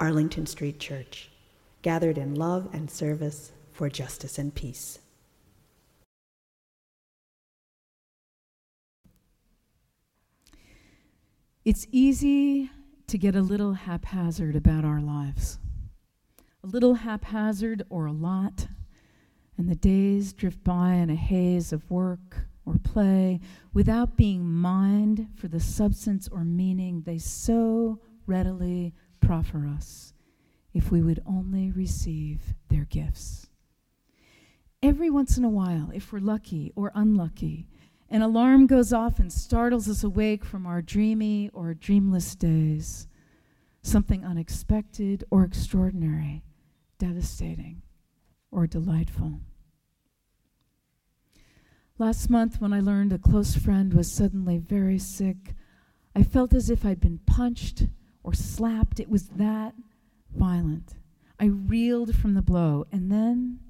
Arlington Street Church, gathered in love and service for justice and peace. It's easy to get a little haphazard about our lives. A little haphazard or a lot, and the days drift by in a haze of work or play without being mined for the substance or meaning they so readily proffer us if we would only receive their gifts. Every once in a while, if we're lucky or unlucky, an alarm goes off and startles us awake from our dreamy or dreamless days. Something unexpected or extraordinary, devastating or delightful. Last month, when I learned a close friend was suddenly very sick, I felt as if I'd been punched or slapped. It was that violent. I reeled from the blow and then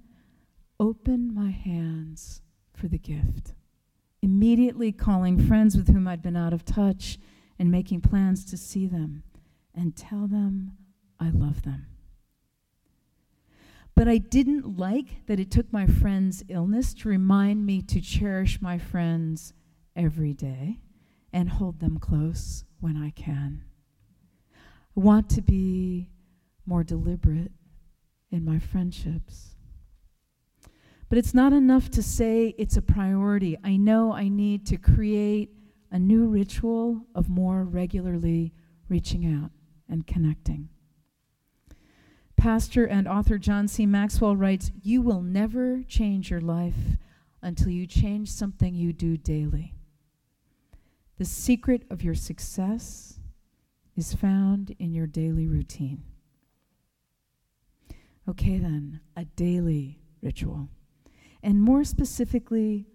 opened my hands for the gift, immediately calling friends with whom I'd been out of touch and making plans to see them and tell them I love them. But I didn't like that it took my friend's illness to remind me to cherish my friends every day and hold them close when I can. I want to be more deliberate in my friendships. But it's not enough to say it's a priority. I know I need to create a new ritual of more regularly reaching out and connecting. Pastor and author John C. Maxwell writes You will never change your life until you change something you do daily. The secret of your success is found in your daily routine. Okay, then, a daily ritual. And more specifically,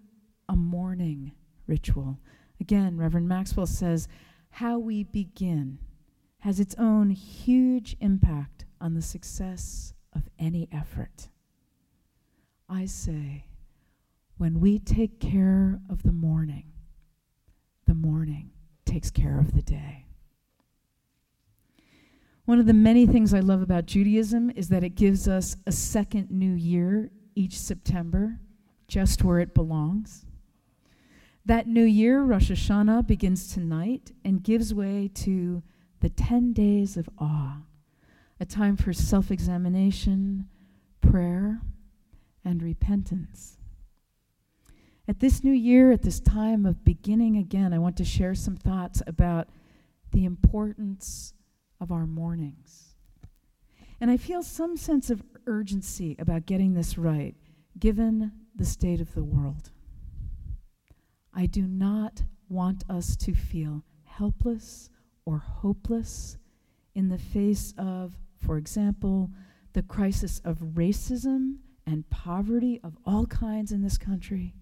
a morning ritual. Again, Reverend Maxwell says, how we begin has its own huge impact on the success of any effort. I say, when we take care of the morning, the morning takes care of the day. One of the many things I love about Judaism is that it gives us a second new year each September, just where it belongs. That new year, Rosh Hashanah, begins tonight and gives way to the 10 days of awe, a time for self examination, prayer, and repentance. At this new year, at this time of beginning again, I want to share some thoughts about the importance of our mornings. And I feel some sense of urgency about getting this right, given the state of the world. I do not want us to feel helpless or hopeless in the face of, for example, the crisis of racism and poverty of all kinds in this country,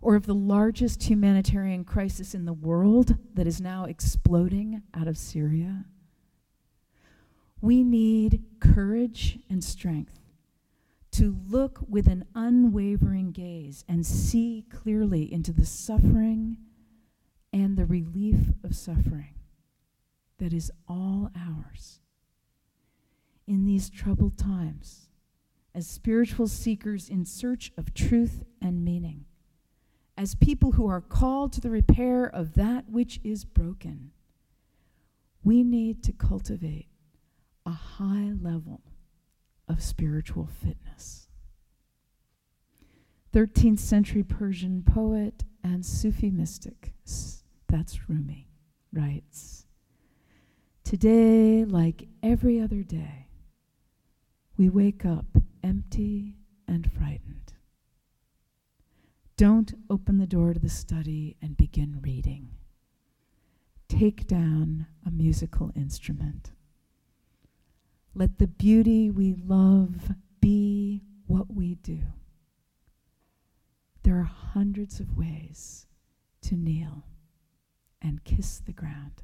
or of the largest humanitarian crisis in the world that is now exploding out of Syria. We need courage and strength to look with an unwavering gaze and see clearly into the suffering and the relief of suffering that is all ours. In these troubled times, as spiritual seekers in search of truth and meaning, as people who are called to the repair of that which is broken, we need to cultivate a high level of spiritual fitness. 13th century Persian poet and Sufi mystic, that's Rumi, writes Today, like every other day, we wake up empty and frightened. Don't open the door to the study and begin reading. Take down a musical instrument Let the beauty we love be what we do. There are hundreds of ways to kneel and kiss the ground.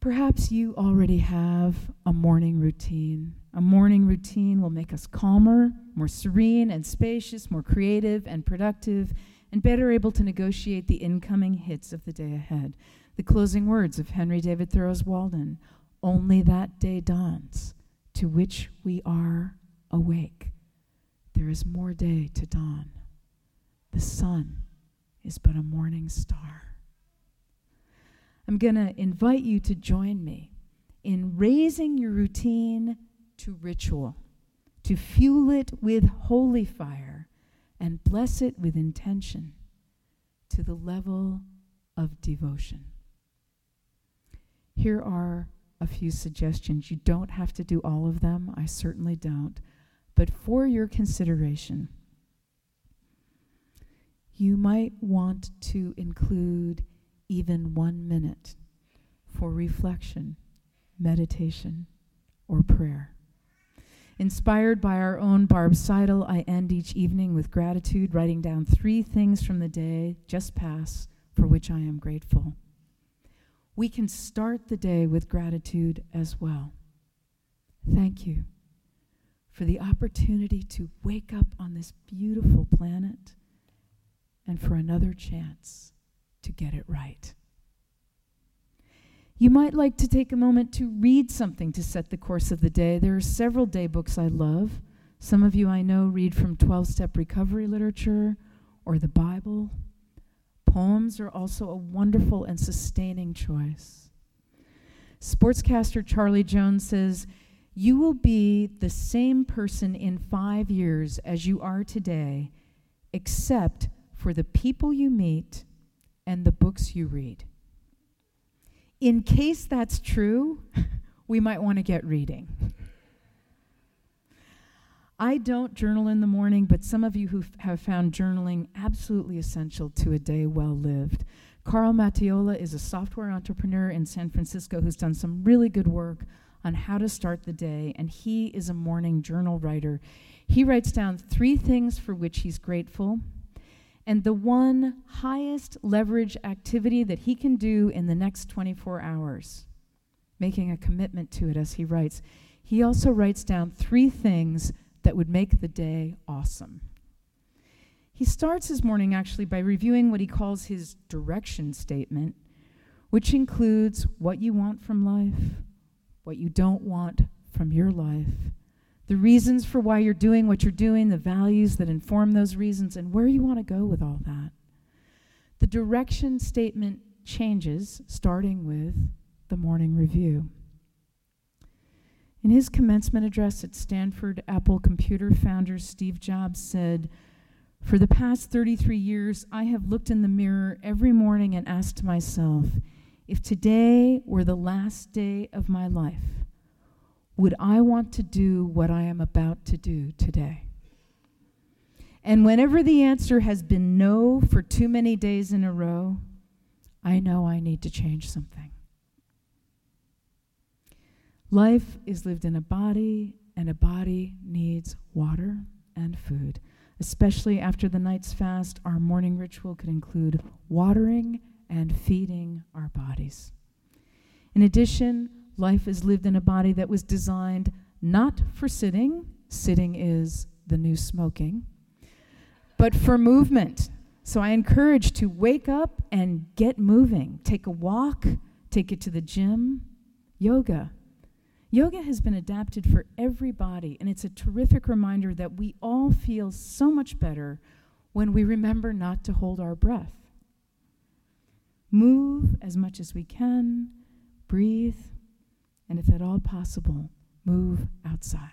Perhaps you already have a morning routine. A morning routine will make us calmer, more serene and spacious, more creative and productive, and better able to negotiate the incoming hits of the day ahead. The closing words of Henry David Thoreau's Walden Only that day dawns to which we are awake. There is more day to dawn. The sun is but a morning star. I'm going to invite you to join me in raising your routine to ritual, to fuel it with holy fire and bless it with intention to the level of devotion. Here are a few suggestions. You don't have to do all of them, I certainly don't. But for your consideration, you might want to include even one minute for reflection, meditation, or prayer. Inspired by our own Barb Seidel, I end each evening with gratitude, writing down three things from the day just past for which I am grateful. We can start the day with gratitude as well. Thank you for the opportunity to wake up on this beautiful planet and for another chance to get it right. You might like to take a moment to read something to set the course of the day. There are several day books I love. Some of you I know read from 12 step recovery literature or the Bible. Poems are also a wonderful and sustaining choice. Sportscaster Charlie Jones says, You will be the same person in five years as you are today, except for the people you meet and the books you read in case that's true, we might want to get reading. I don't journal in the morning, but some of you who have found journaling absolutely essential to a day well lived. Carl Mattiola is a software entrepreneur in San Francisco who's done some really good work on how to start the day, and he is a morning journal writer. He writes down three things for which he's grateful and the one highest leverage activity that he can do in the next 24 hours, making a commitment to it as he writes. He also writes down three things that would make the day awesome. He starts his morning actually by reviewing what he calls his direction statement, which includes what you want from life, what you don't want from your life, the reasons for why you're doing what you're doing, the values that inform those reasons, and where you want to go with all that. The direction statement changes, starting with the morning review. In his commencement address at Stanford, Apple computer founder Steve Jobs said, For the past 33 years, I have looked in the mirror every morning and asked myself, if today were the last day of my life, would I want to do what I am about to do today? And whenever the answer has been no for too many days in a row, I know I need to change something. Life is lived in a body, and a body needs water and food. Especially after the night's fast, our morning ritual could include watering and feeding our bodies. In addition, Life is lived in a body that was designed not for sitting, sitting is the new smoking, but for movement. So I encourage to wake up and get moving. Take a walk, take it to the gym. Yoga. Yoga has been adapted for every body, and it's a terrific reminder that we all feel so much better when we remember not to hold our breath. Move as much as we can, breathe, and if at all possible, move outside.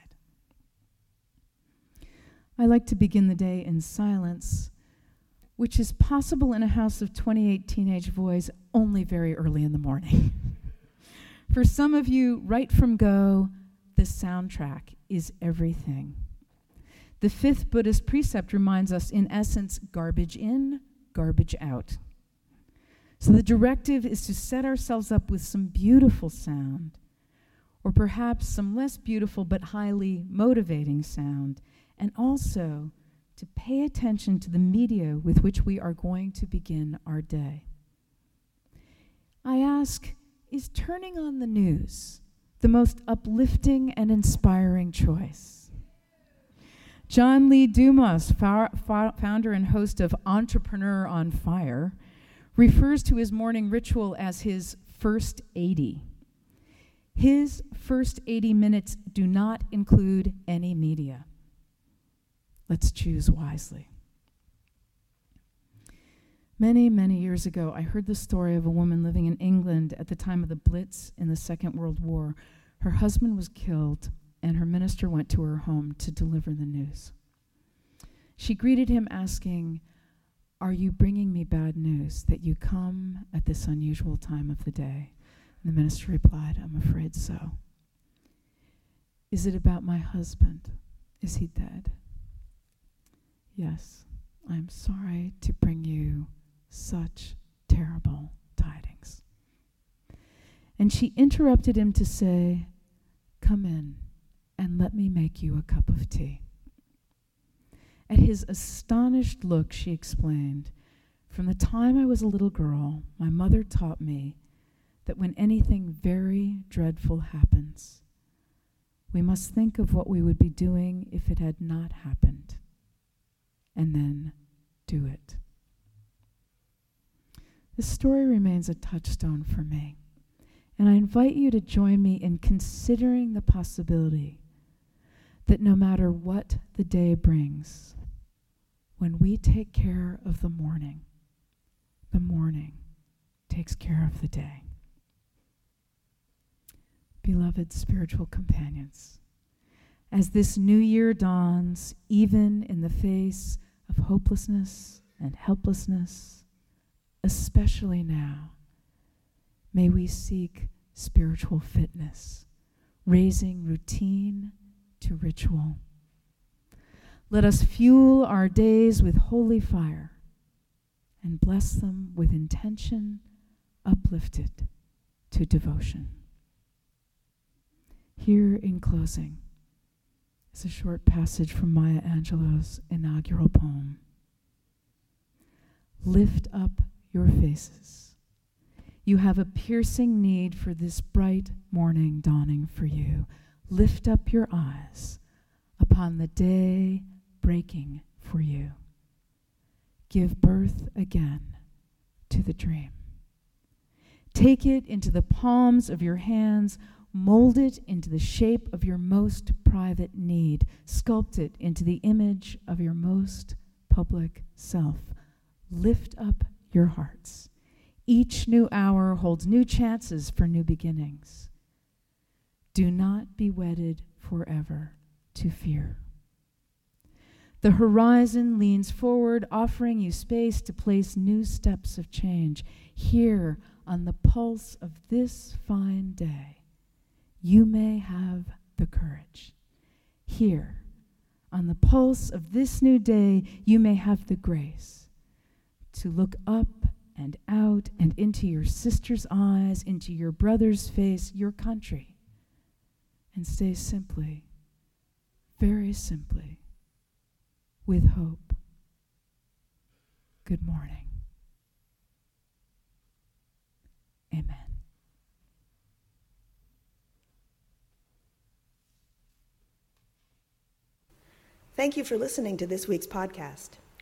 I like to begin the day in silence, which is possible in a house of 28 teenage boys only very early in the morning. For some of you, right from go, the soundtrack is everything. The fifth Buddhist precept reminds us, in essence, garbage in, garbage out. So the directive is to set ourselves up with some beautiful sound or perhaps some less beautiful but highly motivating sound, and also to pay attention to the media with which we are going to begin our day. I ask, is turning on the news the most uplifting and inspiring choice? John Lee Dumas, founder and host of Entrepreneur on Fire, refers to his morning ritual as his first 80. His first 80 minutes do not include any media. Let's choose wisely. Many, many years ago, I heard the story of a woman living in England at the time of the Blitz in the Second World War. Her husband was killed, and her minister went to her home to deliver the news. She greeted him, asking, Are you bringing me bad news that you come at this unusual time of the day? And the minister replied, I'm afraid so. Is it about my husband? Is he dead? Yes, I'm sorry to bring you such terrible tidings. And she interrupted him to say, Come in and let me make you a cup of tea. At his astonished look, she explained, From the time I was a little girl, my mother taught me that when anything very dreadful happens, we must think of what we would be doing if it had not happened, and then do it. This story remains a touchstone for me, and I invite you to join me in considering the possibility that no matter what the day brings, when we take care of the morning, the morning takes care of the day. Beloved spiritual companions, as this new year dawns, even in the face of hopelessness and helplessness, especially now, may we seek spiritual fitness, raising routine to ritual. Let us fuel our days with holy fire and bless them with intention uplifted to devotion. Here in closing is a short passage from Maya Angelou's inaugural poem Lift up your faces. You have a piercing need for this bright morning dawning for you. Lift up your eyes upon the day breaking for you. Give birth again to the dream. Take it into the palms of your hands Mold it into the shape of your most private need. Sculpt it into the image of your most public self. Lift up your hearts. Each new hour holds new chances for new beginnings. Do not be wedded forever to fear. The horizon leans forward, offering you space to place new steps of change. Here, on the pulse of this fine day, you may have the courage. Here, on the pulse of this new day, you may have the grace to look up and out and into your sister's eyes, into your brother's face, your country, and stay simply, very simply, with hope. Good morning. Amen. Thank you for listening to this week's podcast.